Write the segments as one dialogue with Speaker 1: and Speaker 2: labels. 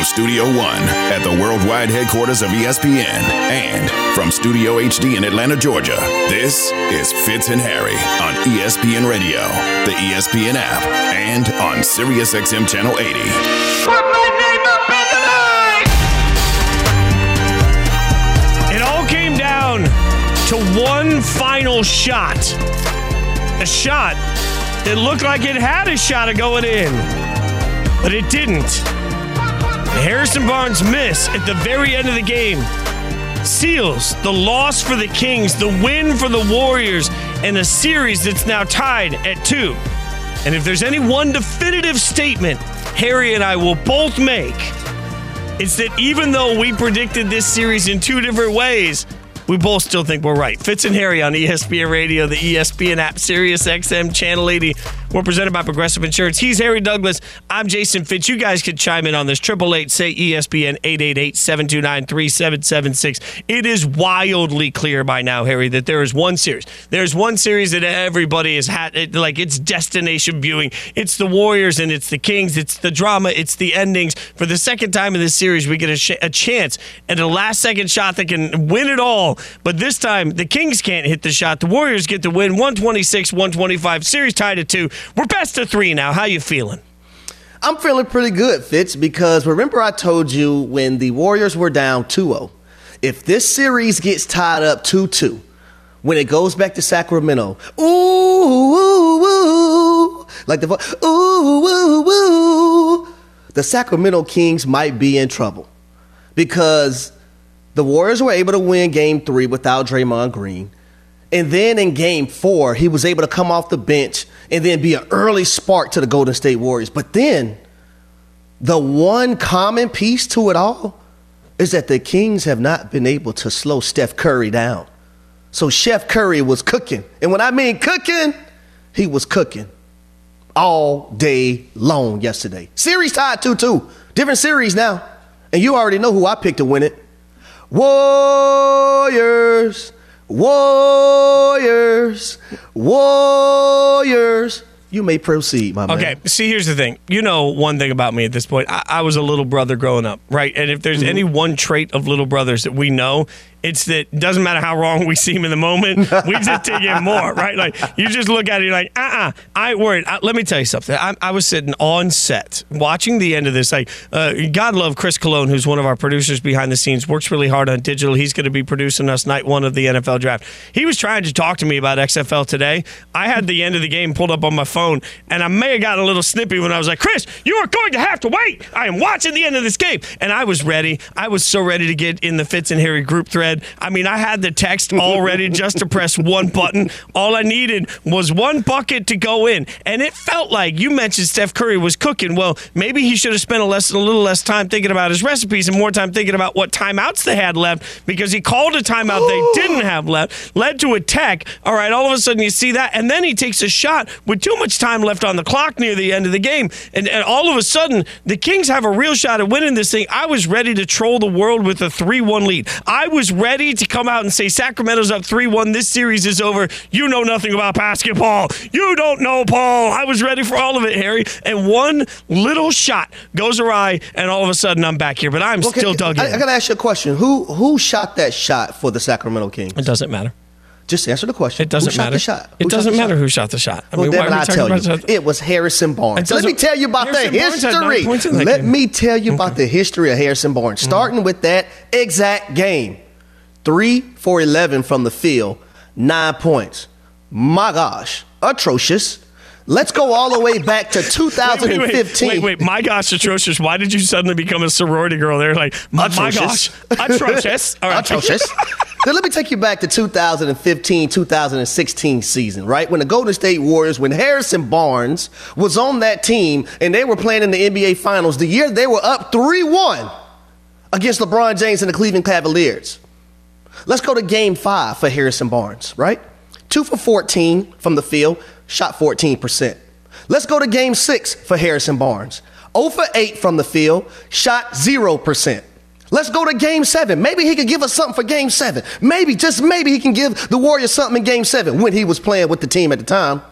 Speaker 1: From Studio One at the worldwide headquarters of ESPN and from Studio HD in Atlanta, Georgia, this is Fitz and Harry on ESPN Radio, the ESPN app, and on SiriusXM Channel 80.
Speaker 2: Put my name up in the line!
Speaker 3: It all came down to one final shot. A shot that looked like it had a shot of going in, but it didn't. Harrison Barnes' miss at the very end of the game seals the loss for the Kings, the win for the Warriors, and a series that's now tied at two. And if there's any one definitive statement Harry and I will both make, it's that even though we predicted this series in two different ways, we both still think we're right. Fitz and Harry on ESPN Radio, the ESPN app, Sirius XM, Channel 80. We're presented by Progressive Insurance. He's Harry Douglas. I'm Jason Fitz. You guys could chime in on this. Triple eight say ESPN 888-729-3776. It is wildly clear by now, Harry, that there is one series. There's one series that everybody has had like it's destination viewing. It's the Warriors and it's the Kings. It's the drama. It's the endings. For the second time in this series, we get a, sh- a chance at a last second shot that can win it all. But this time, the Kings can't hit the shot. The Warriors get the win 126 125. Series tied at two. We're best of three now. How you feeling?
Speaker 4: I'm feeling pretty good, Fitz, because remember I told you when the Warriors were down 2-0, if this series gets tied up 2-2, when it goes back to Sacramento, ooh, ooh, ooh, like the ooh, ooh, ooh, the Sacramento Kings might be in trouble because the Warriors were able to win game three without Draymond Green. And then in game four, he was able to come off the bench and then be an early spark to the Golden State Warriors. But then the one common piece to it all is that the Kings have not been able to slow Steph Curry down. So Chef Curry was cooking. And when I mean cooking, he was cooking all day long yesterday. Series tied 2 2. Different series now. And you already know who I picked to win it. Warriors, Warriors, Warriors. You may proceed, my man.
Speaker 3: Okay, see, here's the thing. You know one thing about me at this point. I, I was a little brother growing up, right? And if there's
Speaker 4: Mm-hmm.
Speaker 3: any one trait of little brothers that we know, it's that it doesn't matter how wrong we seem in the moment, we just dig in more, right? Like you just look at it, you're like, uh, uh I worried. I, let me tell you something. I, I was sitting on set watching the end of this. Like, uh, God love Chris Cologne, who's one of our producers behind the scenes, works really hard on digital. He's going to be producing us night one of the NFL draft. He was trying to talk to me about XFL today. I had the end of the game pulled up on my phone, and I may have gotten a little snippy when I was like, Chris, you are going to have to wait. I am watching the end of this game. And I was ready. I was so ready to get in the Fitz and Harry group thread. I mean, I had the text all ready just to press one button. All I needed was one bucket to go in. And it felt like you mentioned Steph Curry was cooking. Well, maybe he should have spent a, less, a little less time thinking about his recipes and more time thinking about what timeouts they had left because he called a timeout they didn't have left, led to a tech. All right, all of a sudden you see that. And then he takes a shot with too much time left on the clock near the end of the game. And, and all of a sudden, the Kings have a real shot at winning this thing. I was ready to troll the world with a 3 1 lead. I was ready to come out and say, Sacramento's up 3 1. This series is over. You know nothing about basketball. You don't know, Paul. I was ready for all of it, Harry. And one little shot goes awry, and all of a sudden I'm back here. But I'm
Speaker 4: Okay,
Speaker 3: still dug in.
Speaker 4: I, I gotta ask you a question. Who who shot that shot for the Sacramento Kings?
Speaker 3: it doesn't matter.
Speaker 4: Just answer the question.
Speaker 3: It doesn't
Speaker 4: who shot
Speaker 3: matter.
Speaker 4: The shot?
Speaker 3: It
Speaker 4: shot
Speaker 3: doesn't matter
Speaker 4: shot?
Speaker 3: who shot the shot. I
Speaker 4: Well,
Speaker 3: mean,
Speaker 4: then
Speaker 3: why
Speaker 4: I tell you,
Speaker 3: that?
Speaker 4: it was Harrison Barnes. Let me tell you about
Speaker 3: Harrison
Speaker 4: the
Speaker 3: Barnes had nine
Speaker 4: history.
Speaker 3: points in that
Speaker 4: Let
Speaker 3: game.
Speaker 4: me tell you about the history of Harrison Barnes, starting mm. with that exact game. Three for 11 from the field, nine points. My gosh, atrocious. Let's go all the way back to
Speaker 3: Wait,
Speaker 4: 2015.
Speaker 3: Wait, wait, wait, my gosh, atrocious. Why did you suddenly become a sorority girl there? Like, my, my gosh,
Speaker 4: Atrocious.
Speaker 3: right,
Speaker 4: atrocious. then let me take you back to 2015, 2016 season, right? When the Golden State Warriors, when Harrison Barnes was on that team and they were playing in the NBA Finals, the year they were up 3 1 against LeBron James and the Cleveland Cavaliers. Let's go to game five for Harrison Barnes, right? Two for 14 from the field, shot 14%. Let's go to game six for Harrison Barnes. 0 for 8 from the field, shot 0%. Let's go to game seven. Maybe he could give us something for game seven. Maybe, just maybe he can give the Warriors something in game seven when he was playing with the team at the time.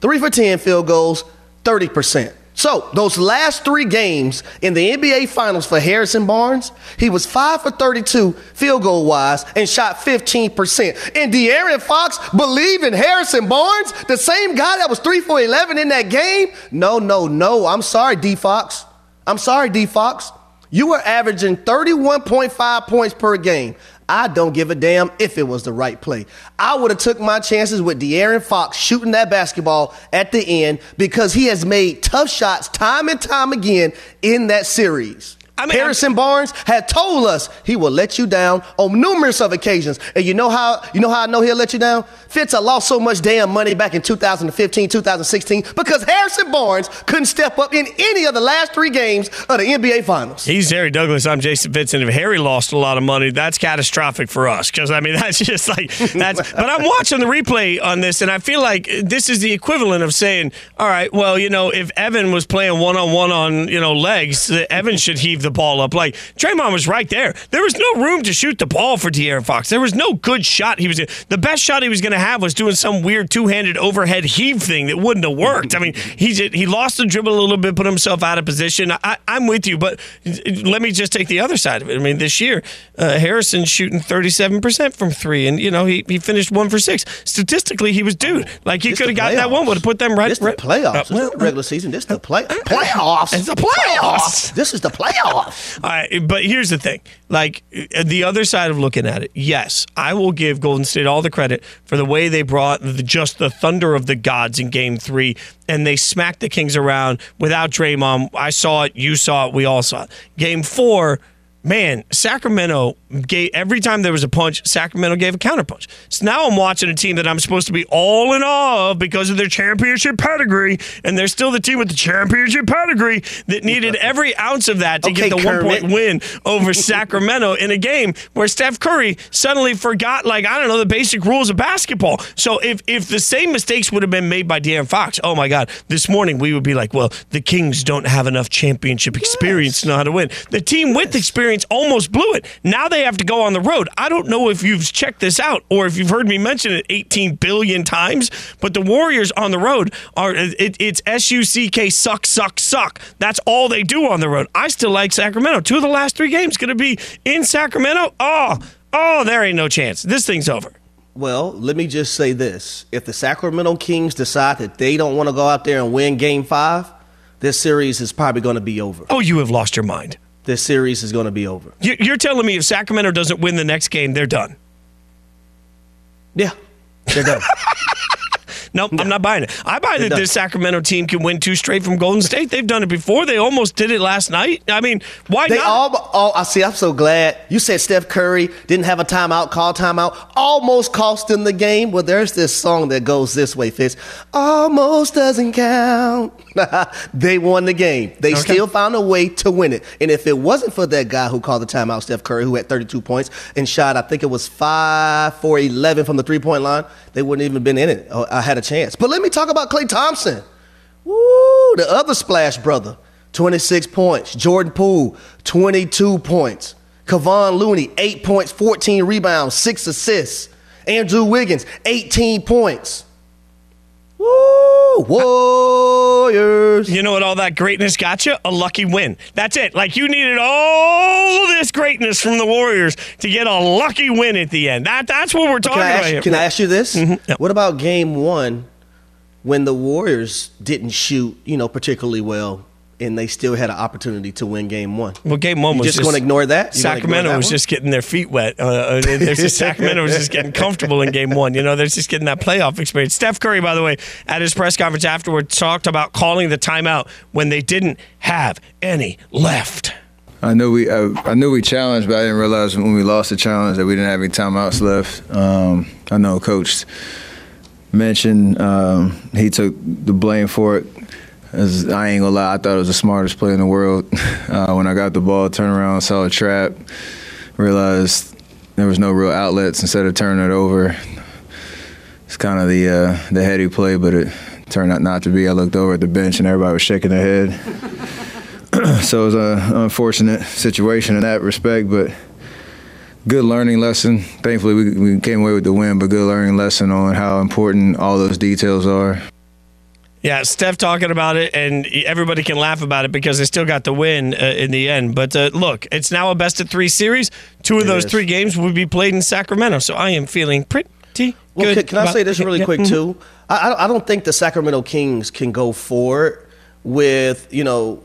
Speaker 4: Three for 10 field goals, 30%. So, those last three games in the NBA Finals for Harrison Barnes, he was 5 for 32 field goal wise and shot 15%. And De'Aaron Fox believed in Harrison Barnes, the same guy that was 3 for 11 in that game? No, no, no. I'm sorry, D Fox. I'm sorry, D Fox. You were averaging 31.5 points per game. I don't give a damn if it was the right play. I would have took my chances with De'Aaron Fox shooting that basketball at the end because he has made tough shots time and time again in that series. I mean, Harrison I'm, Barnes had told us he will let you down on numerous of occasions. And you know how you know how I know he'll let you down? Fitz, I lost so much damn money back in 2015, 2016 because Harrison Barnes couldn't step up in any of the last three games of the NBA Finals.
Speaker 3: He's Harry Douglas. I'm Jason Fitz. And if Harry lost a lot of money, that's catastrophic for us because I mean that's just like that's. but I'm watching the replay on this, and I feel like this is the equivalent of saying, all right, well, you know, if Evan was playing one on one on you know legs, Evan should heave the ball up. Like Draymond was right there. There was no room to shoot the ball for De'Aaron Fox. There was no good shot. He was the best shot he was going to have was doing some weird two-handed overhead heave thing that wouldn't have worked. I mean, he he lost the dribble a little bit, put himself out of position. I, am with you, but let me just take the other side of it. I mean, this year uh, Harrison shooting 37% from three, and you know he, he finished one for six. Statistically, he was dude. Like he could have gotten that one, would have put them right.
Speaker 4: This right, the playoffs. Uh, well, the regular season. This the play playoffs.
Speaker 3: It's the playoffs.
Speaker 4: This is the playoffs.
Speaker 3: All right, but here's the thing. Like the other side of looking at it, yes, I will give Golden State all the credit for the way they brought the, just the thunder of the gods in Game Three, and they smacked the Kings around without Draymond. I saw it, you saw it, we all saw it. Game Four man, Sacramento gave every time there was a punch, Sacramento gave a counterpunch. So now I'm watching a team that I'm supposed to be all in awe of because of their championship pedigree, and they're still the team with the championship pedigree that needed every ounce of that to okay, get the Kermit. one point win over Sacramento in a game where Steph Curry suddenly forgot, like I don't know, the basic rules of basketball. So if if the same mistakes would have been made by De'Aaron Fox, oh my God, this morning we would be like, well, the Kings don't have enough championship experience yes. to know how to win. The team with experience experience almost blew it. Now they have to go on the road. I don't know if you've checked this out or if you've heard me mention it 18 billion times, but the Warriors on the road are it, it's S U C K suck suck suck. That's all they do on the road. I still like Sacramento. Two of the last three games going to be in Sacramento. Oh, oh, there ain't no chance. This thing's over.
Speaker 4: Well, let me just say this. If the Sacramento Kings decide that they don't want to go out there and win game five, this series is probably going to be over.
Speaker 3: Oh, you have lost your mind
Speaker 4: this series is going to be over.
Speaker 3: You're telling me if Sacramento doesn't win the next game, they're done?
Speaker 4: Yeah, they're done.
Speaker 3: nope, no. I'm not buying it. I buy that this Sacramento team can win two straight from Golden State. They've done it before. They almost did it last night. I mean, why
Speaker 4: they
Speaker 3: not?
Speaker 4: All, all, I see. I'm so glad you said Steph Curry didn't have a timeout, call timeout, almost cost them the game. Well, there's this song that goes this way, Fitz. Almost doesn't count. they won the game. They okay. still found a way to win it. And if it wasn't for that guy who called the timeout, Steph Curry, who had 32 points and shot, I think it was five for 11 from the three point line, they wouldn't even been in it. I had a chance. But let me talk about Klay Thompson. Woo, the other splash brother, 26 points. Jordan Poole, 22 points. Kevon Looney, 8 points, 14 rebounds, 6 assists. Andrew Wiggins, 18 points. Woo! Warriors.
Speaker 3: You know what all that greatness got you? A lucky win. That's it. Like you needed all this greatness from the Warriors to get a lucky win at the end. That that's what we're talking
Speaker 4: can
Speaker 3: about.
Speaker 4: here. Can I ask you this? Mm-hmm. What about game one when the Warriors didn't shoot, you know, particularly well and they still had an opportunity to win game one.
Speaker 3: Well, game one was
Speaker 4: just, just going to ignore that.
Speaker 3: You Sacramento ignore that was one? just getting their feet wet. Uh, uh just, Sacramento was just getting comfortable in game one. You know, they're just getting that playoff experience. Steph Curry, by the way, at his press conference afterward, talked about calling the timeout when they didn't have any left.
Speaker 5: I knew we I, I, knew we challenged, but I didn't realize when we lost the challenge that we didn't have any timeouts left. Um, I know Coach mentioned um, he took the blame for it as I ain't gonna lie, I thought it was the smartest play in the world. Uh, when I got the ball, turned around, saw a trap, realized there was no real outlets. Instead of turning it over, it's kind of the uh, the heady play, but it turned out not to be. I looked over at the bench and everybody was shaking their head. so it was an unfortunate situation in that respect, but good learning lesson. Thankfully, we, we came away with the win, but good learning lesson on how important all those details are.
Speaker 3: Yeah, Steph talking about it, and everybody can laugh about it because they still got the win uh, in the end. But uh, look, it's now a best of three series. Two of
Speaker 4: It
Speaker 3: those
Speaker 4: is.
Speaker 3: three games will be played in Sacramento, so I am feeling pretty
Speaker 4: Well,
Speaker 3: good.
Speaker 4: can, can I say this really
Speaker 3: Yeah,
Speaker 4: quick too? I, I- I don't think the Sacramento Kings can go forward with you know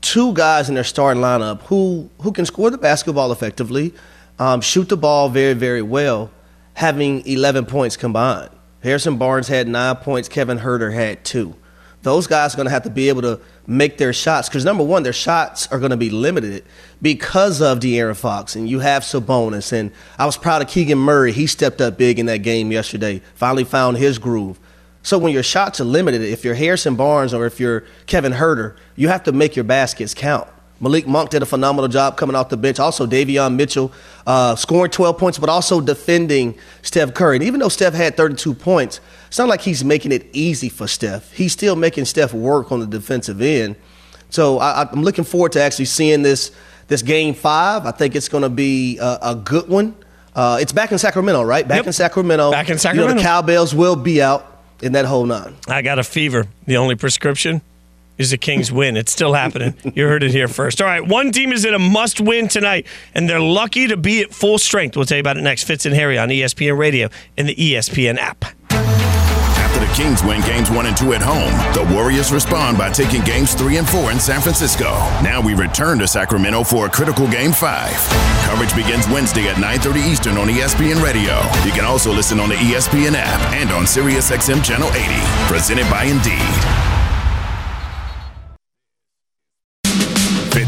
Speaker 4: two guys in their starting lineup who who can score the basketball effectively, um, shoot the ball very very well, having 11 points combined. Harrison Barnes had nine points. Kevin Huerter had two. Those guys are going to have to be able to make their shots because number one, their shots are going to be limited because of De'Aaron Fox, and you have Sabonis. And I was proud of Keegan Murray; he stepped up big in that game yesterday. Finally found his groove. So when your shots are limited, if you're Harrison Barnes or if you're Kevin Huerter, you have to make your baskets count. Malik Monk did a phenomenal job coming off the bench. Also, Davion Mitchell uh, scoring 12 points, but also defending Steph Curry. And even though Steph had 32 points, it's not like he's making it easy for Steph. He's still making Steph work on the defensive end. So I, I'm looking forward to actually seeing this this game five. I think it's going to be a, a good one. Uh, it's back in Sacramento, right? Back
Speaker 3: Yep.
Speaker 4: in Sacramento.
Speaker 3: Back in Sacramento.
Speaker 4: You know, the cowbells will be out in that whole nine.
Speaker 3: I got a fever. The only prescription is the Kings win. It's still happening. You heard it here first. All right, one team is in a must win tonight, and they're lucky to be at full strength. We'll tell you about it next. Fitz and Harry on ESPN Radio and the ESPN app.
Speaker 1: After the Kings win games one and two at home, the Warriors respond by taking games three and four in San Francisco. Now we return to Sacramento for a critical game five. Coverage begins Wednesday at 9:30 Eastern on ESPN Radio. You can also listen on the ESPN app and on SiriusXM Channel 80. Presented by Indeed.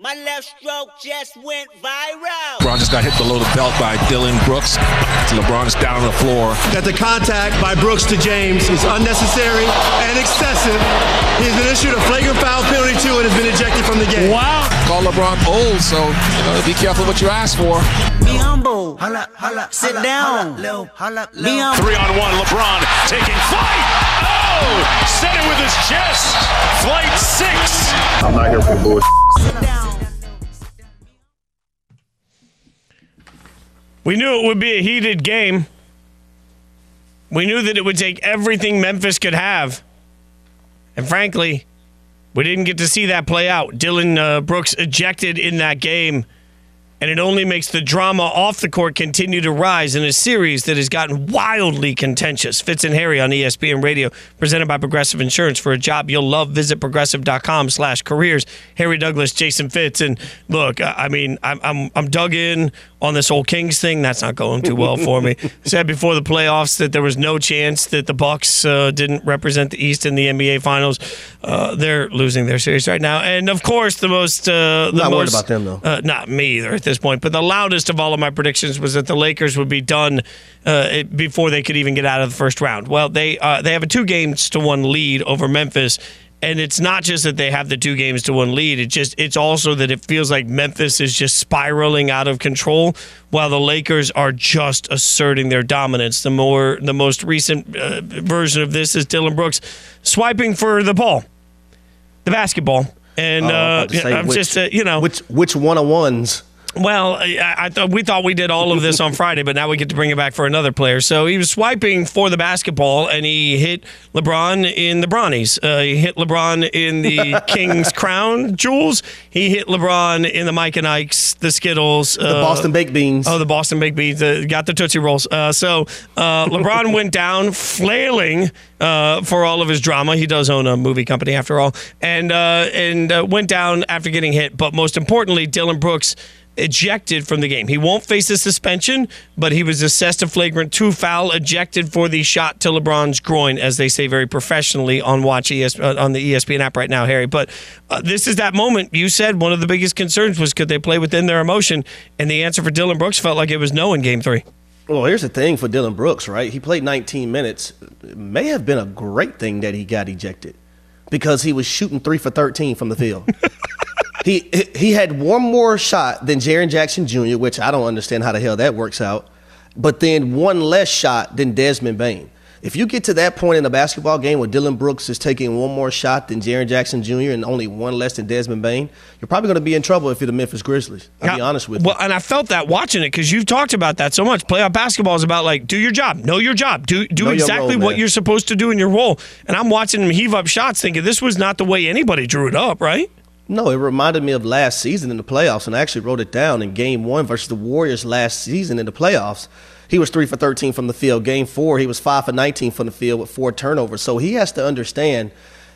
Speaker 6: My left stroke just went viral.
Speaker 7: LeBron just got hit below the belt by Dillon Brooks. LeBron is down on the floor.
Speaker 8: that the contact by Brooks to James is unnecessary and excessive. He's been issued a flagrant foul penalty too and has been ejected from the game.
Speaker 7: Wow. Call LeBron old, so you know, be careful what you ask for.
Speaker 6: Be humble. Holla, holla, Sit down. Be humble.
Speaker 9: Three on one, LeBron taking flight. Oh, set it with his chest. Flight six.
Speaker 6: I'm not here Sit down.
Speaker 3: We knew it would be a heated game. We knew that it would take everything Memphis could have. And frankly, we didn't get to see that play out. Dillon uh, Brooks ejected in that game, and it only makes the drama off the court continue to rise in a series that has gotten wildly contentious. Fitz and Harry on ESPN Radio, presented by Progressive Insurance. For a job you'll love, visit progressive.com slash careers. Harry Douglas, Jason Fitz. And look, I mean, I'm, I'm, I'm dug in on this whole Kings thing. That's not going too well for me. Said before the playoffs that there was no chance that the Bucks uh, didn't represent the East in the NBA Finals. Uh, they're losing their series right now, and of course, the most uh, the
Speaker 4: Not worried about them, though.
Speaker 3: Uh, not me either this point. But the loudest of all of my predictions was that the Lakers would be done uh, before they could even get out of the first round. Well, they uh, they have a two games to one lead over Memphis. And it's not just that they have the two games to one lead. It just it's also that it feels like Memphis is just spiraling out of control, while the Lakers are just asserting their dominance. The more the most recent uh, version of this is Dillon Brooks swiping for the ball, the basketball, and
Speaker 4: Oh, I'm
Speaker 3: uh,
Speaker 4: about to say
Speaker 3: I'm
Speaker 4: which-
Speaker 3: just uh, you know
Speaker 4: Which which one on ones?
Speaker 3: Well, I, I thought we thought we did all of this on Friday, but now we get to bring it back for another player. So he was swiping for the basketball, and he hit LeBron in the Bronnies. Uh, he hit LeBron in the King's Crown jewels. He hit LeBron in the Mike and Ike's, the Skittles,
Speaker 4: The Boston baked beans.
Speaker 3: Oh, the Boston Baked Beans uh, got the Tootsie Rolls. Uh, so uh, LeBron went down flailing uh, for all of his drama. He does own a movie company after all, and uh, and uh, went down after getting hit. But most importantly, Dillon Brooks ejected from the game. He won't face a suspension, but he was assessed a flagrant two foul, ejected for the shot to LeBron's groin, as they say very professionally on Watch ES, uh, on the ESPN app right now, Harry. But uh, this is that moment. You said one of the biggest concerns was could they play within their emotion, and the answer for Dillon Brooks felt like it was no in Game Three.
Speaker 4: Well, here's the thing for Dillon Brooks, right? He played 19 minutes. It may have been a great thing that he got ejected because he was shooting three for 13 from the field. He he had one more shot than Jaren Jackson Jr., which I don't understand how the hell that works out. But then one less shot than Desmond Bane. If you get to that point in a basketball game where Dillon Brooks is taking one more shot than Jaren Jackson Jr. and only one less than Desmond Bane, you're probably going to be in trouble if you're the Memphis Grizzlies. I'll be honest with
Speaker 3: well,
Speaker 4: you.
Speaker 3: and I felt that watching it because you've talked about that so much. Playoff basketball is about like do your job, know your job, do do
Speaker 4: Know
Speaker 3: exactly
Speaker 4: role,
Speaker 3: what you're supposed to do in your role. And I'm watching him heave up shots, thinking this was not the way anybody drew it up, right?
Speaker 4: No, it reminded me of last season in the playoffs, and I actually wrote it down in game one versus the Warriors last season in the playoffs. He was three for 13 from the field. Game four, he was five for 19 from the field with four turnovers. So he has to understand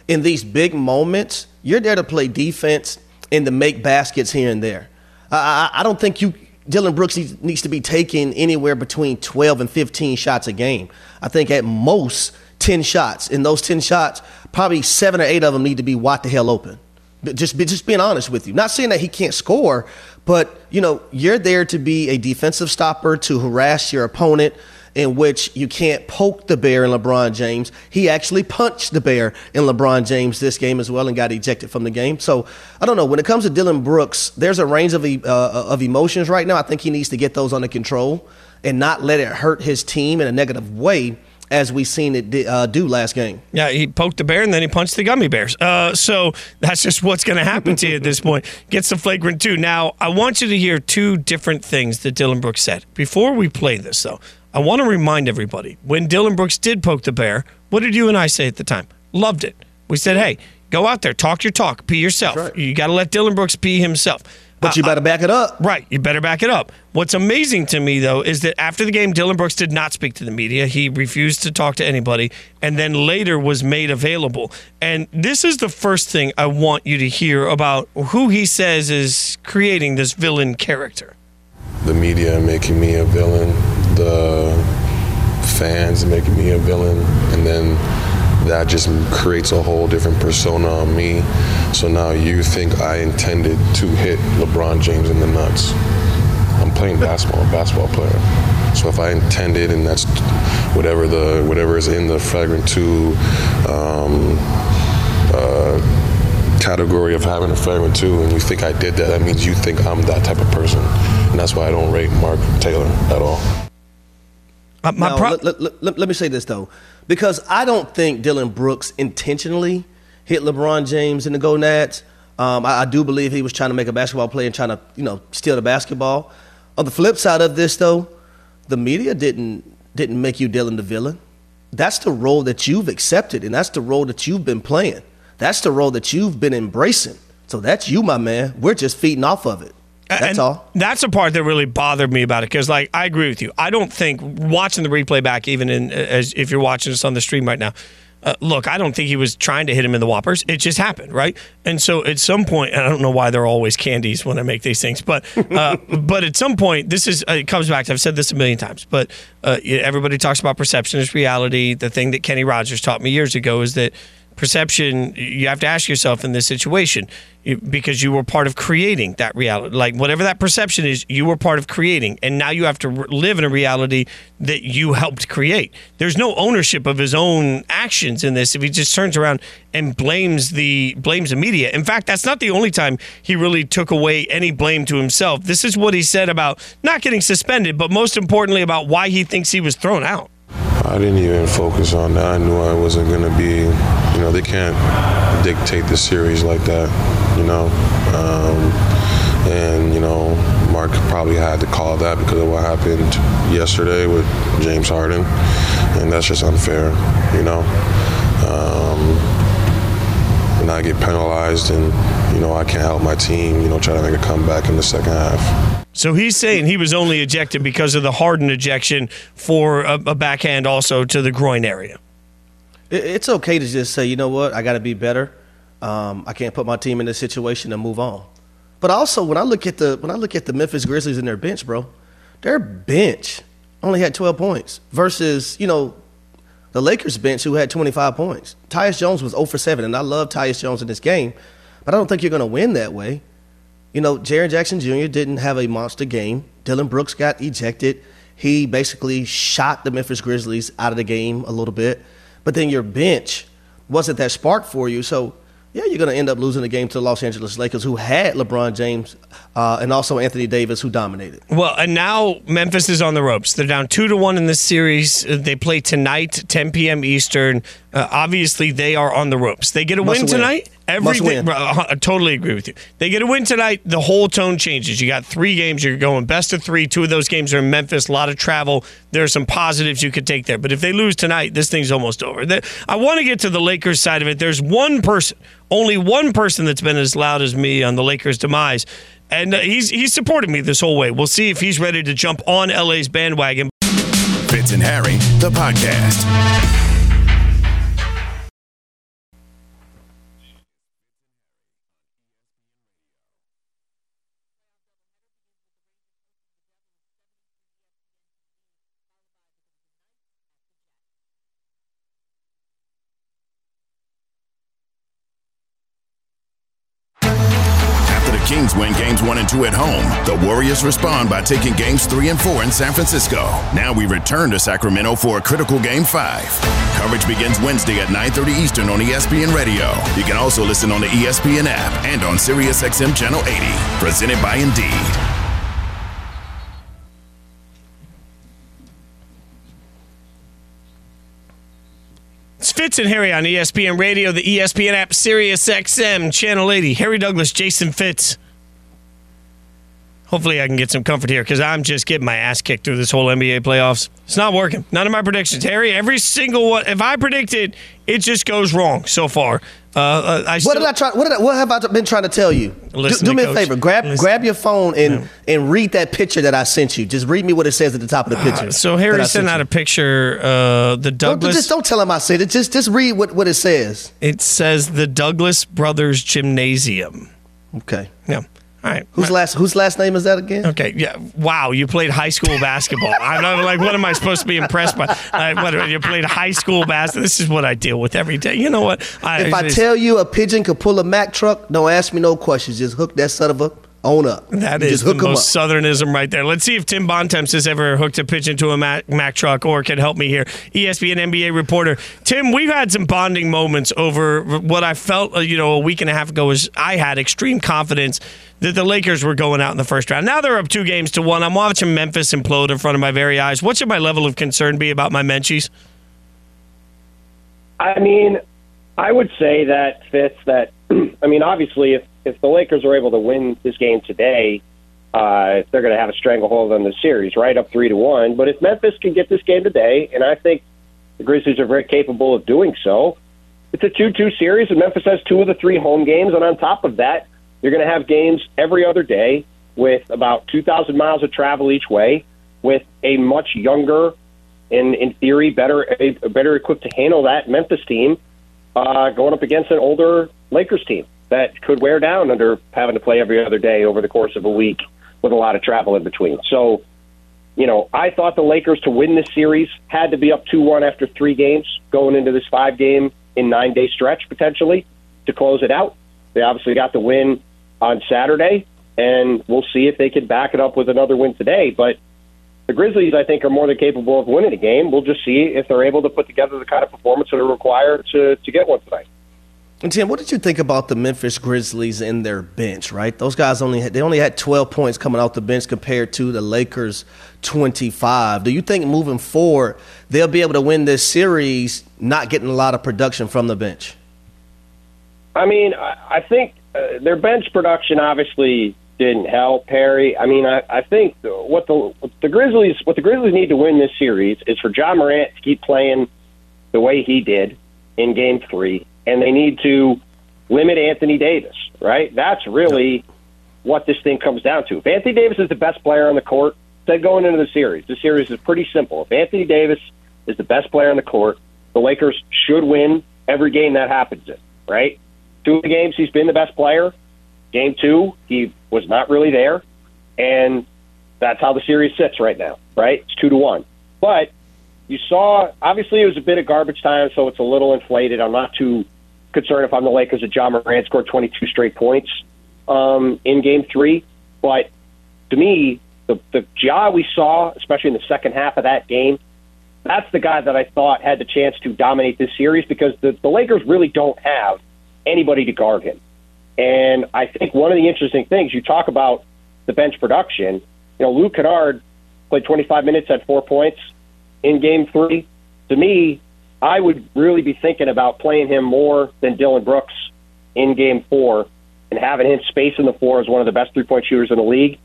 Speaker 4: in these big moments, you're there to play defense and to make baskets here and there. I, I, don't think you. Dillon Brooks needs, to be taking anywhere between 12 and 15 shots a game. I think at most 10 shots. In those 10 shots, probably seven or eight of them need to be wide the hell open. Just, be, just being honest with you. Not saying that he can't score, but you know you're there to be a defensive stopper to harass your opponent. In which you can't poke the bear in LeBron James. He actually punched the bear in LeBron James this game as well and got ejected from the game. So I don't know. When it comes to Dillon Brooks, there's a range of e- uh, of emotions right now. I think he needs to get those under control and not let it hurt his team in a negative way, as we seen it uh, do last game.
Speaker 3: Yeah, he poked the bear and then he punched the gummy bears. Uh, so that's just what's going to happen to you at this point. Gets the flagrant two. Now, I want you to hear two different things that Dillon Brooks said. Before we play this, though, I want to remind everybody when Dillon Brooks did poke the bear, what did you and I say at the time? Loved it. We said, hey, go out there, talk your talk, be yourself.
Speaker 4: right.
Speaker 3: You got to let Dillon Brooks be himself.
Speaker 4: But you better back it up.
Speaker 3: Right. You better back it up. What's amazing to me, though, is that after the game, Dillon Brooks did not speak to the media. He refused to talk to anybody and then later was made available. And this is the first thing I want you to hear about who he says is creating this villain character.
Speaker 10: the media making me a villain, the fans making me a villain, and then that just creates a whole different persona on me. So now you think I intended to hit LeBron James in the nuts. I'm playing basketball, a basketball player. So if I intended, and that's whatever the whatever is in the flagrant two um, uh, category of having a flagrant two, and you think I did that, that means you think I'm that type of person, and that's why I don't rate Mark Taylor at all.
Speaker 3: Uh, my
Speaker 4: Now,
Speaker 3: pro-
Speaker 4: let, let- let- let me say this though, because I don't think Dillon Brooks intentionally hit LeBron James in the gonads. Um, I, I do believe he was trying to make a basketball play and trying to, you know, steal the basketball. On the flip side of this, though, the media didn't didn't make you Dillon the villain. That's the role that you've accepted, and that's the role that you've been playing. That's the role that you've been embracing. So that's you, my man. We're just feeding off of it. That's
Speaker 3: and
Speaker 4: all.
Speaker 3: That's the part that really bothered me about it because, like, I agree with you. I don't think watching the replay back, even in as if you're watching us on the stream right now. Uh, look, I don't think he was trying to hit him in the whoppers. It just happened, right? And so at some point, and I don't know why they're always candies when I make these things, but uh, but at some point, this is uh, it comes back to I've said this a million times, but uh, everybody talks about perception is reality. The thing that Kenny Rogers taught me years ago is that perception you have to ask yourself in this situation because you were part of creating that reality like whatever that perception is you were part of creating and now you have to live in a reality that you helped create. There's no ownership of his own actions in this if he just turns around and blames the blames the media. In fact that's not the only time he really took away any blame to himself. This is what he said about not getting suspended but most importantly about why he thinks he was thrown out
Speaker 10: I didn't even focus on that. I knew I wasn't going to be, you know, they can't dictate the series like that, you know. Um, and, you know, Mark probably had to call that because of what happened yesterday with James Harden. And that's just unfair, you know. Um, and I get penalized and, you know, I can't help my team, you know, try to make a comeback in the second half.
Speaker 3: So he's saying he was only ejected because of the Harden ejection for a, a backhand also to the groin area.
Speaker 4: It's okay to just say, you know what, I got to be better. Um, I can't put my team in this situation and move on. But also, when I look at the when I look at the Memphis Grizzlies and their bench, bro, their bench only had 12 points versus you know the Lakers bench who had 25 points. Tyus Jones was 0 for 7, and I love Tyus Jones in this game, but I don't think you're going to win that way. You know, Jaren Jackson Jr. didn't have a monster game. Dillon Brooks got ejected. He basically shot the Memphis Grizzlies out of the game a little bit. But then your bench wasn't that spark for you. So Yeah, you're going to end up losing the game to the Los Angeles Lakers, who had LeBron James uh, and also Anthony Davis, who dominated.
Speaker 3: Well, and now Memphis is on the ropes. They're down two to one in this series. Uh, They play tonight, 10 p.m. Eastern. Uh, obviously, they are on the ropes. They get a
Speaker 4: Must
Speaker 3: win
Speaker 4: win.
Speaker 3: tonight.
Speaker 4: Must
Speaker 3: Everything.
Speaker 4: win.
Speaker 3: Bro, I totally agree with you. They get a win tonight. The whole tone changes. You got three games. You're going best of three. Two of those games are in Memphis. A lot of travel. There are some positives you could take there. But if they lose tonight, this thing's almost over. I want to get to the Lakers side of it. There's one person, only one person that's been as loud as me on the Lakers' demise. And uh, he's he's supported me this whole way. We'll see if he's ready to jump on LA's bandwagon.
Speaker 1: Fitz and Harry, the podcast. 1 and 2 at home, the Warriors respond by taking games 3 and 4 in San Francisco. Now we return to Sacramento for a critical game 5. Coverage begins Wednesday at 9:30 Eastern on ESPN Radio. You can also listen on the ESPN app and on SiriusXM channel 80. Presented by Indeed.
Speaker 3: It's Fitz and Harry on ESPN Radio, the ESPN app, SiriusXM, Channel 80. Harry Douglas, Jason Fitz. Hopefully, I can get some comfort here because I'm just getting my ass kicked through this whole NBA playoffs. It's not working. None of my predictions, Harry. Every single one. If I predict it, it just goes wrong so far. Uh, uh, I
Speaker 4: What did I try? What did I, What have I been trying to tell you? Do, do me
Speaker 3: Coach.
Speaker 4: a favor. Grab
Speaker 3: Listen.
Speaker 4: grab your phone and and read that picture that I sent you. Just read me what it says at the top of the picture.
Speaker 3: Uh, So Harry sent out
Speaker 4: you.
Speaker 3: a picture. Uh, the
Speaker 4: Don't,
Speaker 3: Douglas.
Speaker 4: just don't tell him I said it. Just just read what, what it says.
Speaker 3: it says the Douglas Brothers Gymnasium.
Speaker 4: Okay.
Speaker 3: Yeah. All right.
Speaker 4: Whose last whose last name is that again?
Speaker 3: Okay, yeah. Wow, you played high school basketball. I'm not like, what am I supposed to be impressed by? What, you played high school basketball. This is what I deal with every day. You know what?
Speaker 4: If I tell you a pigeon could pull a Mack truck, don't ask me no questions. Just hook that son of a on up.
Speaker 3: that
Speaker 4: You
Speaker 3: is
Speaker 4: just
Speaker 3: the
Speaker 4: hook 'em
Speaker 3: most southernism right there. Let's see if Tim Bontemps has ever hooked a pitch into a Mac, Mac truck or can help me here. ESPN NBA reporter Tim, we've had some bonding moments over what I felt, uh, you know, a week and a half ago was I had extreme confidence that the Lakers were going out in the first round. Now they're up two games to one. I'm watching Memphis implode in front of my very eyes. What should my level of concern be about my Menchies?
Speaker 11: I mean, I would say that fits That I mean, obviously, if if the Lakers are able to win this game today, uh, they're going to have a stranglehold on the series, right up three to one. But if Memphis can get this game today, and I think the Grizzlies are very capable of doing so, it's a two-two series, and Memphis has two of the three home games, and on top of that, you're going to have games every other day with about 2,000 miles of travel each way, with a much younger and in theory better better equipped to handle that Memphis team uh, going up against an older Lakers team that could wear down under having to play every other day over the course of a week with a lot of travel in between. So, you know, I thought the Lakers to win this series had to be up 2 1 after three games going into this five game in nine day stretch potentially to close it out. They obviously got the win on Saturday, and we'll see if they can back it up with another win today. But the Grizzlies, I think, are more than capable of winning a game. We'll just see if they're able to put together the kind of performance that are required to, to get one tonight.
Speaker 4: And Tim, what did you think about the Memphis Grizzlies and their bench? Right, those guys only had, they only had 12 points coming off the bench compared to the Lakers 25. Do you think moving forward they'll be able to win this series, not getting a lot of production from the bench?
Speaker 11: I mean, I, think uh, their bench production obviously didn't help Harry. I mean, I, I think what the what the Grizzlies what the Grizzlies need to win this series is for Ja Morant to keep playing the way he did in Game Three, and they need to limit Anthony Davis. Right? That's really what this thing comes down to. If Anthony Davis is the best player on the court, then going into the series, the series is pretty simple. If Anthony Davis is the best player on the court, the Lakers should win every game that happens in. Right? Two of the games he's been the best player. Game two, he was not really there, and that's how the series sits right now. Right? It's two to one. But you saw, obviously, it was a bit of garbage time, so it's a little inflated. I'm not too concerned if I'm the Lakers that Ja Morant scored 22 straight points um, in Game Three. But to me, the the Ja we saw, especially in the second half of that game, that's the guy that I thought had the chance to dominate this series because the, the Lakers really don't have anybody to guard him. And I think one of the interesting things you talk about the bench production. You know, Luke Kennard played 25 minutes at four points in Game Three. To me, I would really be thinking about playing him more than Dillon Brooks in Game Four and having him space in the floor as one of the best three point shooters in the league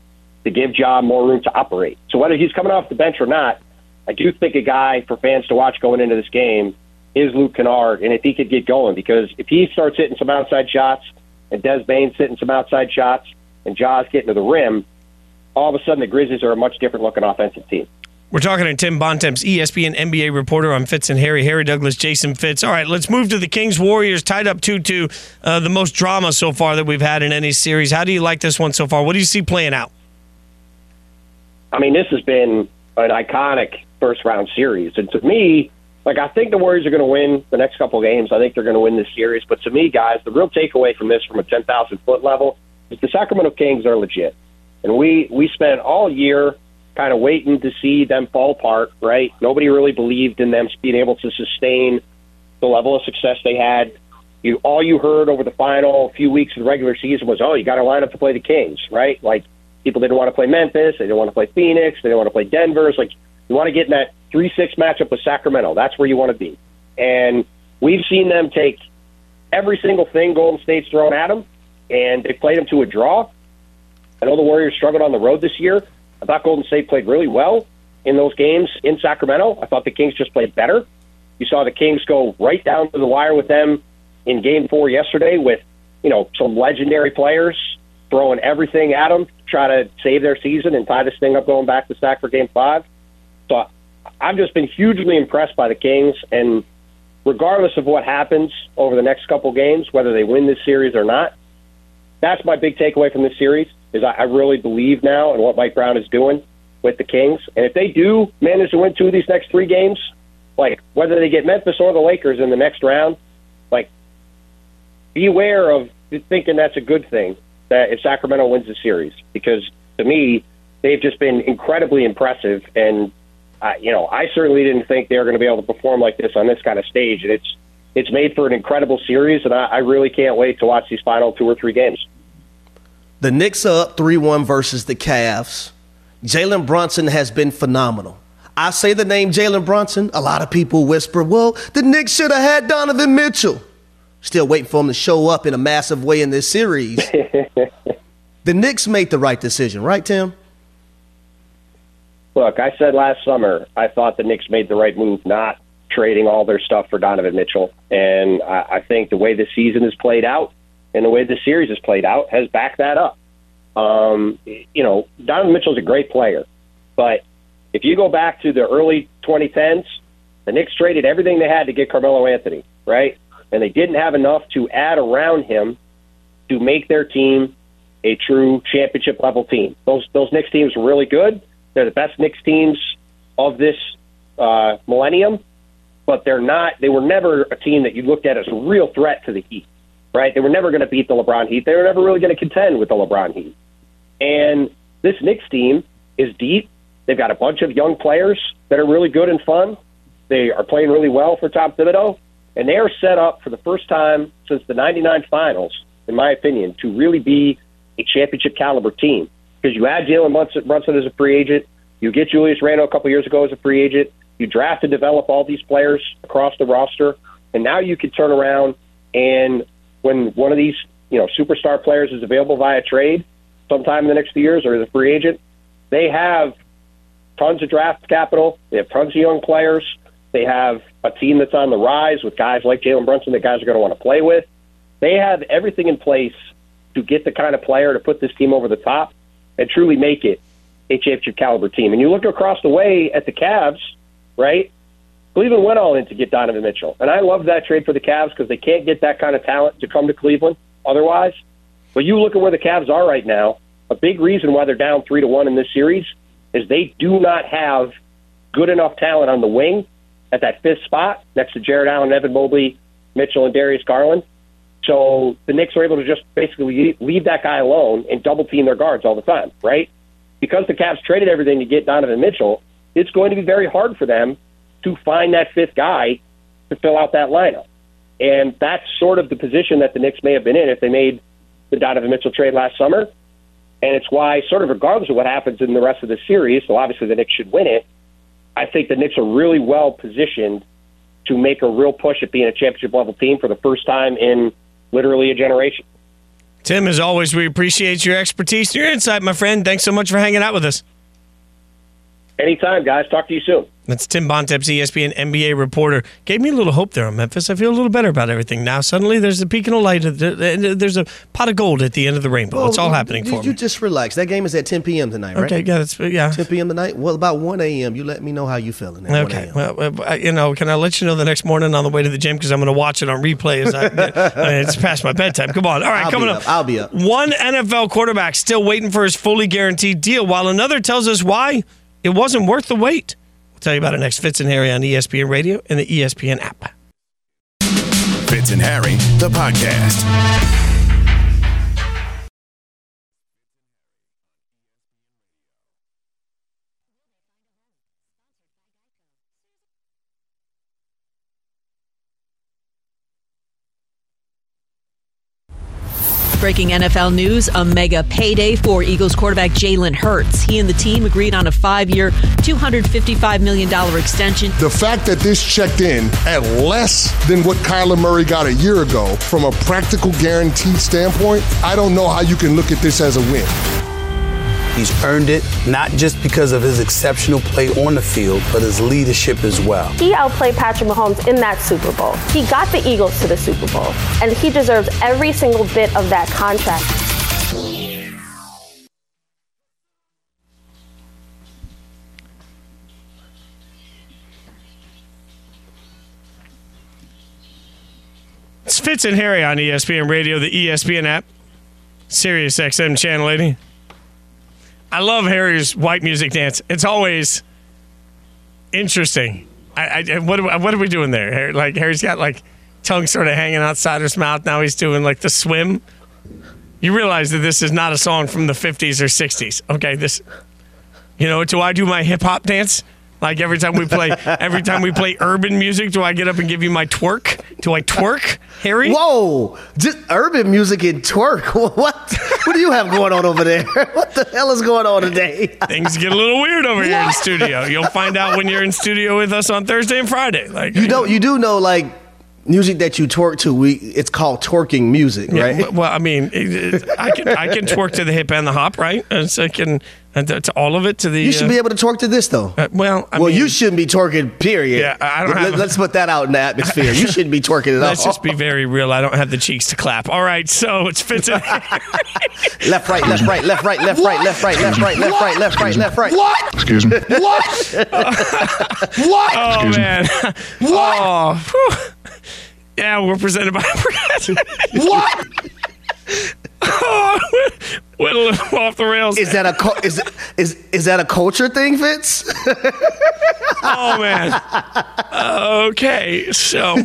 Speaker 11: to give Ja more room to operate. So whether he's coming off the bench or not, I do think a guy for fans to watch going into this game is Luke Kennard, and if he could get going, because if he starts hitting some outside shots and Des Bane's hitting some outside shots and Ja's getting to the rim, all of a sudden the Grizzlies are a much different looking offensive team.
Speaker 3: We're talking to Tim Bontemps, ESPN NBA reporter on Fitz and Harry, Harry Douglas, Jason Fitz. All right, let's move to the Kings Warriors, tied up 2 2. Uh, the most drama so far that we've had in any series. How do you like this one so far? What do you see playing out?
Speaker 11: I mean, this has been an iconic first round series. And to me, like I think the Warriors are going to win the next couple of games. I think they're going to win this series. But to me, guys, the real takeaway from this, from a ten thousand foot level, is the Sacramento Kings are legit. And we we spent all year kind of waiting to see them fall apart. Right? Nobody really believed in them being able to sustain the level of success they had. You all you heard over the final few weeks of the regular season was, "Oh, you got to line up to play the Kings." Right? Like people didn't want to play Memphis, they didn't want to play Phoenix, they didn't want to play Denver. It's like you want to get in that three six matchup with Sacramento. That's where you want to be. And we've seen them take every single thing Golden State's thrown at them, and they played them to a draw. I know the Warriors struggled on the road this year. I thought Golden State played really well in those games in Sacramento. I thought the Kings just played better. You saw the Kings go right down to the wire with them in Game Four yesterday, with you know some legendary players throwing everything at them, to try to save their season and tie this thing up going back to Sac for Game Five. So I've just been hugely impressed by the Kings, and regardless of what happens over the next couple games, whether they win this series or not, that's my big takeaway from this series. Is I, I really believe now in what Mike Brown is doing with the Kings, and if they do manage to win two of these next three games, like whether they get Memphis or the Lakers in the next round, like beware of thinking that's a good thing that if Sacramento wins the series, because to me they've just been incredibly impressive and uh, you know, I certainly didn't think they were going to be able to perform like this on this kind of stage. And it's it's made for an incredible series, and I, I really can't wait to watch these final two or three games.
Speaker 4: The Knicks are up 3 1 versus the Cavs. Jalen Brunson has been phenomenal. I say the name Jalen Brunson, a lot of people whisper, well, the Knicks should have had Donovan Mitchell. Still waiting for him to show up in a massive way in this series. the Knicks made the right decision, right, Tim?
Speaker 11: Look, I said last summer I thought the Knicks made the right move not trading all their stuff for Donovan Mitchell. And I, I think the way the season has played out and the way the series has played out has backed that up. Um, you know, Donovan Mitchell's a great player, but if you go back to the early 2010s, the Knicks traded everything they had to get Carmelo Anthony, right? And they didn't have enough to add around him to make their team a true championship level team. Those those Knicks teams were really good, they're the best Knicks teams of this uh, millennium, but they're not. They were never a team that you looked at as a real threat to the Heat, right? They were never going to beat the LeBron Heat. They were never really going to contend with the LeBron Heat. And this Knicks team is deep. They've got a bunch of young players that are really good and fun. They are playing really well for Tom Thibodeau, and they are set up for the first time since the '99 Finals, in my opinion, to really be a championship caliber team because you add Jalen Brunson, Brunson as a free agent, you get Julius Randle a couple years ago as a free agent, you draft and develop all these players across the roster, and now you can turn around and when one of these you know superstar players is available via trade sometime in the next few years or as a free agent, they have tons of draft capital, they have tons of young players, they have a team that's on the rise with guys like Jalen Brunson that guys are going to want to play with. They have everything in place to get the kind of player to put this team over the top and truly make it a championship caliber team. And you look across the way at the Cavs, right? Cleveland went all in to get Donovan Mitchell. And I love that trade for the Cavs because they can't get that kind of talent to come to Cleveland otherwise. But you look at where the Cavs are right now, a big reason why they're down three to one in this series is they do not have good enough talent on the wing at that fifth spot next to Jarrett Allen, Evan Mobley, Mitchell, and Darius Garland. So the Knicks are able to just basically leave that guy alone and double team their guards all the time, right? Because the Cavs traded everything to get Donovan Mitchell, it's going to be very hard for them to find that fifth guy to fill out that lineup. And that's sort of the position that the Knicks may have been in if they made the Donovan Mitchell trade last summer. And it's why, sort of regardless of what happens in the rest of the series, so obviously the Knicks should win it, I think the Knicks are really well positioned to make a real push at being a championship level team for the first time in literally a generation.
Speaker 3: Tim, as always, we appreciate your expertise and your insight, my friend. Thanks so much for hanging out with us.
Speaker 11: Anytime, guys. Talk to you soon.
Speaker 3: That's Tim Bontemps, ESPN NBA reporter. Gave me a little hope there on Memphis. I feel a little better about everything now. Suddenly, there's a beacon of light. There's a pot of gold at the end of the rainbow. Well, it's all happening
Speaker 4: you,
Speaker 3: for
Speaker 4: you
Speaker 3: me.
Speaker 4: You just relax. That game is at 10 p.m. tonight, right?
Speaker 3: Okay, yeah, that's yeah.
Speaker 4: 10 p.m. tonight. Well, about 1 a.m. You let me know how you feeling.
Speaker 3: okay. Well, you know, can I let you know the next morning on the way to the gym because I'm going to watch it on replay as I, I mean, it's past my bedtime. Come on. All right,
Speaker 4: I'll
Speaker 3: coming
Speaker 4: up.
Speaker 3: up.
Speaker 4: I'll be up.
Speaker 3: One NFL quarterback still waiting for his fully guaranteed deal, while another tells us why it wasn't worth the wait. We'll tell you about it next. Fitz and Harry on ESPN Radio and the ESPN app.
Speaker 1: Fitz and Harry, the podcast.
Speaker 12: Breaking NFL news a mega payday for Eagles quarterback Jalen Hurts. He and the team agreed on a five year, $255 million extension.
Speaker 13: The fact that this checked in at less than what Kyler Murray got a year ago, from a practical guarantee standpoint, I don't know how you can look at this as a win.
Speaker 14: He's earned it not just because of his exceptional play on the field, but his leadership as well.
Speaker 15: He outplayed Patrick Mahomes in that Super Bowl. He got the Eagles to the Super Bowl, and he deserves every single bit of that contract.
Speaker 3: It's Fitz and Harry on ESPN Radio, the ESPN app, Sirius XM channel 80. I love Harry's white music dance. It's always interesting. I, I what what are we doing there? Harry, like Harry's got like tongue sort of hanging outside his mouth. Now he's doing like the swim. You realize that this is not a song from the 50s or 60s. Okay, this. You know, do I do my hip hop dance? Like every time we play, every time we play urban music, do I get up and give you my twerk? Do I twerk, Harry?
Speaker 4: Whoa! Just urban music and twerk. What? What do you have going on over there? What the hell is going on today?
Speaker 3: Things get a little weird over here in studio. You'll find out when you're in studio with us on Thursday and Friday. Like
Speaker 4: you know, you do know like music that you twerk to. We it's called twerking music, right?
Speaker 3: Yeah, well, I mean, I can I can twerk to the hip and the hop, right? And so I can to all of it to the.
Speaker 4: You should
Speaker 3: uh,
Speaker 4: be able to twerk to this though.
Speaker 3: Uh, well, I
Speaker 4: well,
Speaker 3: mean,
Speaker 4: you shouldn't be twerking. Period.
Speaker 3: Yeah, I don't have.
Speaker 4: Let, us put that out in the atmosphere. You shouldn't be twerking at all.
Speaker 3: Let's just be very real. I don't have the cheeks to clap. All right, so it's Fitz in.
Speaker 4: left, right, left, right, left, right, left, right, left, right, left, right, left, right, left, right, left, right.
Speaker 13: What?
Speaker 16: Excuse me.
Speaker 13: What? what?
Speaker 3: Oh
Speaker 16: Excuse me.
Speaker 3: man.
Speaker 13: What?
Speaker 3: Oh. Yeah, we're presented by
Speaker 13: What?
Speaker 3: Oh, went a little off the rails.
Speaker 4: Is that a is is is that a culture thing, Fitz?
Speaker 3: oh man. Okay, so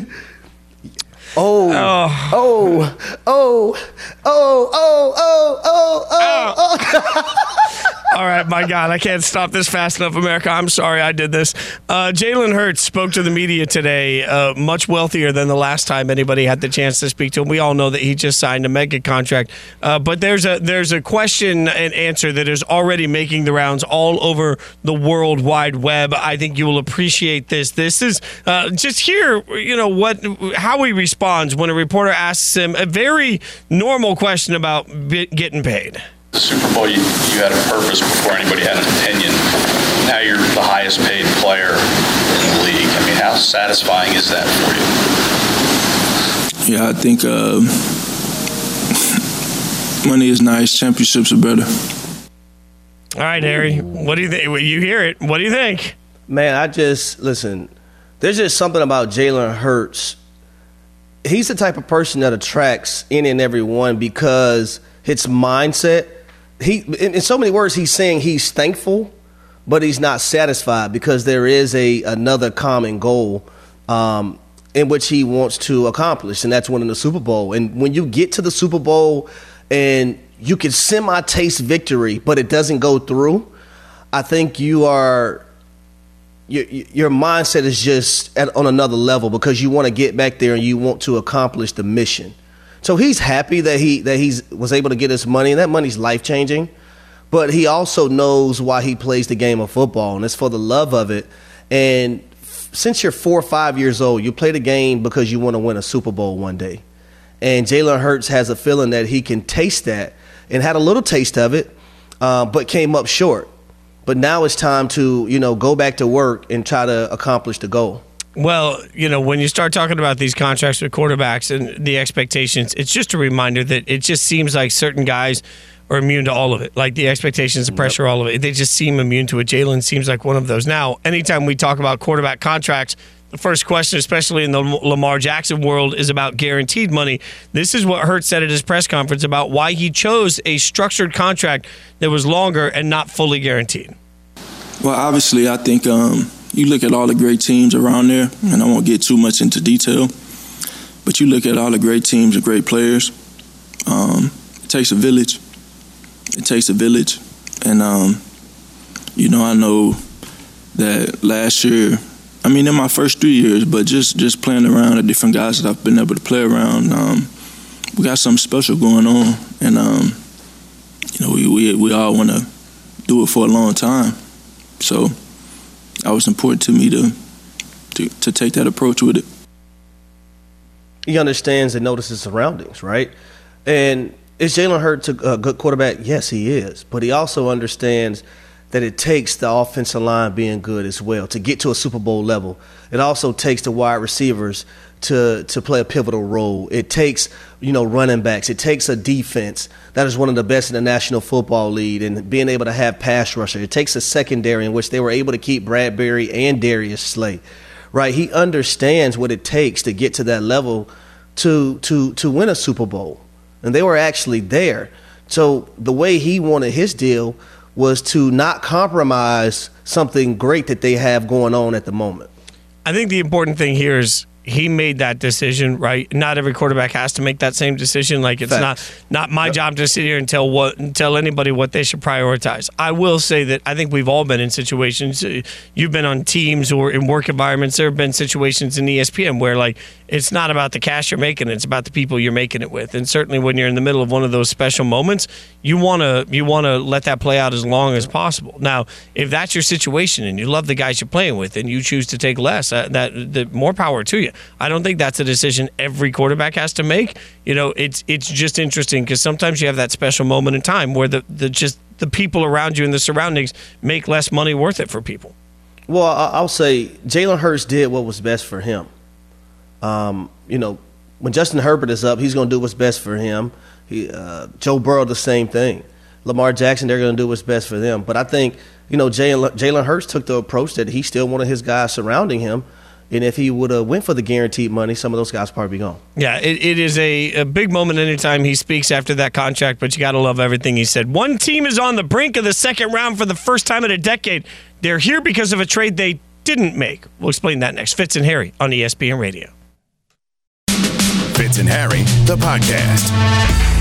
Speaker 4: Oh, oh, oh, oh, oh, oh, oh, oh, oh.
Speaker 3: All right, my God, I can't stop this fast enough, America. I'm sorry I did this. Uh, Jalen Hurts spoke to the media today, uh, much wealthier than the last time anybody had the chance to speak to him. We all know that he just signed a mega contract, uh, but there's a there's a question and answer that is already making the rounds all over the world wide web. I think you will appreciate this. This is uh, just hear, you know, what how he responds when a reporter asks him a very normal question about getting paid.
Speaker 17: The Super Bowl, you, you had a purpose before anybody had an opinion. Now you're the highest paid player in the league. I mean, how satisfying is that for you?
Speaker 16: Yeah, I think uh, money is nice. Championships are better.
Speaker 3: All right, Harry. What do you think? You hear it. What do you think?
Speaker 4: Man, I just listen. There's just something about Jalen Hurts. He's the type of person that attracts any and every one because his mindset. He, in, in so many words, he's saying he's thankful, but he's not satisfied because there is a another common goal um, in which he wants to accomplish, and that's winning the Super Bowl. And when you get to the Super Bowl and you can semi taste victory, but it doesn't go through, I think you are your, your mindset is just at, on another level because you want to get back there and you want to accomplish the mission. So he's happy that he that he's was able to get his money, and that money's life changing. But he also knows why he plays the game of football, and it's for the love of it. And since you're four or five years old, you play the game because you want to win a Super Bowl one day. And Jalen Hurts has a feeling that he can taste that, and had a little taste of it, uh, but came up short. But now it's time to you know go back to work and try to accomplish the goal.
Speaker 3: Well, you know, when you start talking about these contracts with quarterbacks and the expectations, it's just a reminder that it just seems like certain guys are immune to all of it. Like the expectations, the pressure, all of it. They just seem immune to it. Jalen seems like one of those. Now, anytime we talk about quarterback contracts, the first question, especially in the Lamar Jackson world, is about guaranteed money. This is what Hurts said at his press conference about why he chose a structured contract that was longer and not fully guaranteed.
Speaker 16: Well, obviously, I think um, you look at all the great teams around there, and I won't get too much into detail, but you look at all the great teams and great players. Um, it takes a village. It takes a village, and um, you know I know that last year. I mean, in my first three years, but just just playing around the different guys that I've been able to play around, um, we got something special going on, and um, you know we we, we all want to do it for a long time. So it was important to me to, to to take that approach with it.
Speaker 4: He understands and notices surroundings, right? And is Jalen Hurts a a good quarterback? Yes, he is. But he also understands that it takes the offensive line being good as well to get to a Super Bowl level. It also takes the wide receivers to to play a pivotal role. It takes you know running backs. It takes a defense that is one of the best in the National Football League, and being able to have pass rusher. It takes a secondary in which they were able to keep Bradberry and Darius Slay. Right, he understands what it takes to get to that level to to to win a Super Bowl, and they were actually there. So the way he wanted his deal was to not compromise something great that they have going on at the moment.
Speaker 3: I think the important thing here is he made that decision, right? Not every quarterback has to make that same decision. Like it's
Speaker 4: Facts.
Speaker 3: not not my job to sit here and tell what tell anybody what they should prioritize. I will say that I think we've all been in situations. uh, You've been on teams or in work environments. There have been situations in ESPN where like it's not about the cash you're making; it's about the people you're making it with. And certainly when you're in the middle of one of those special moments, you want to you want to let that play out as long as possible. Now, if that's your situation and you love the guys you're playing with and you choose to take less, uh, that the more power to you. I don't think that's a decision every quarterback has to make. You know, it's it's just interesting because sometimes you have that special moment in time where the, the just the people around you and the surroundings make less money worth it for people.
Speaker 4: Well, I'll say Jalen Hurts did what was best for him. Um, you know, when Justin Herbert is up, he's going to do what's best for him. He, uh, Joe Burrow, the same thing. Lamar Jackson, they're going to do what's best for them. But I think, you know, Jalen Hurts took the approach that he still wanted his guys surrounding him. And if he would have went for the guaranteed money, some of those guys probably be gone.
Speaker 3: Yeah, it, it is a, a big moment anytime he speaks after that contract, but you got to love everything he said. One team is on the brink of the second round for the first time in a decade. They're here because of a trade they didn't make. We'll explain that next. Fitz and Harry on ESPN Radio.
Speaker 1: Fitz and Harry, the podcast.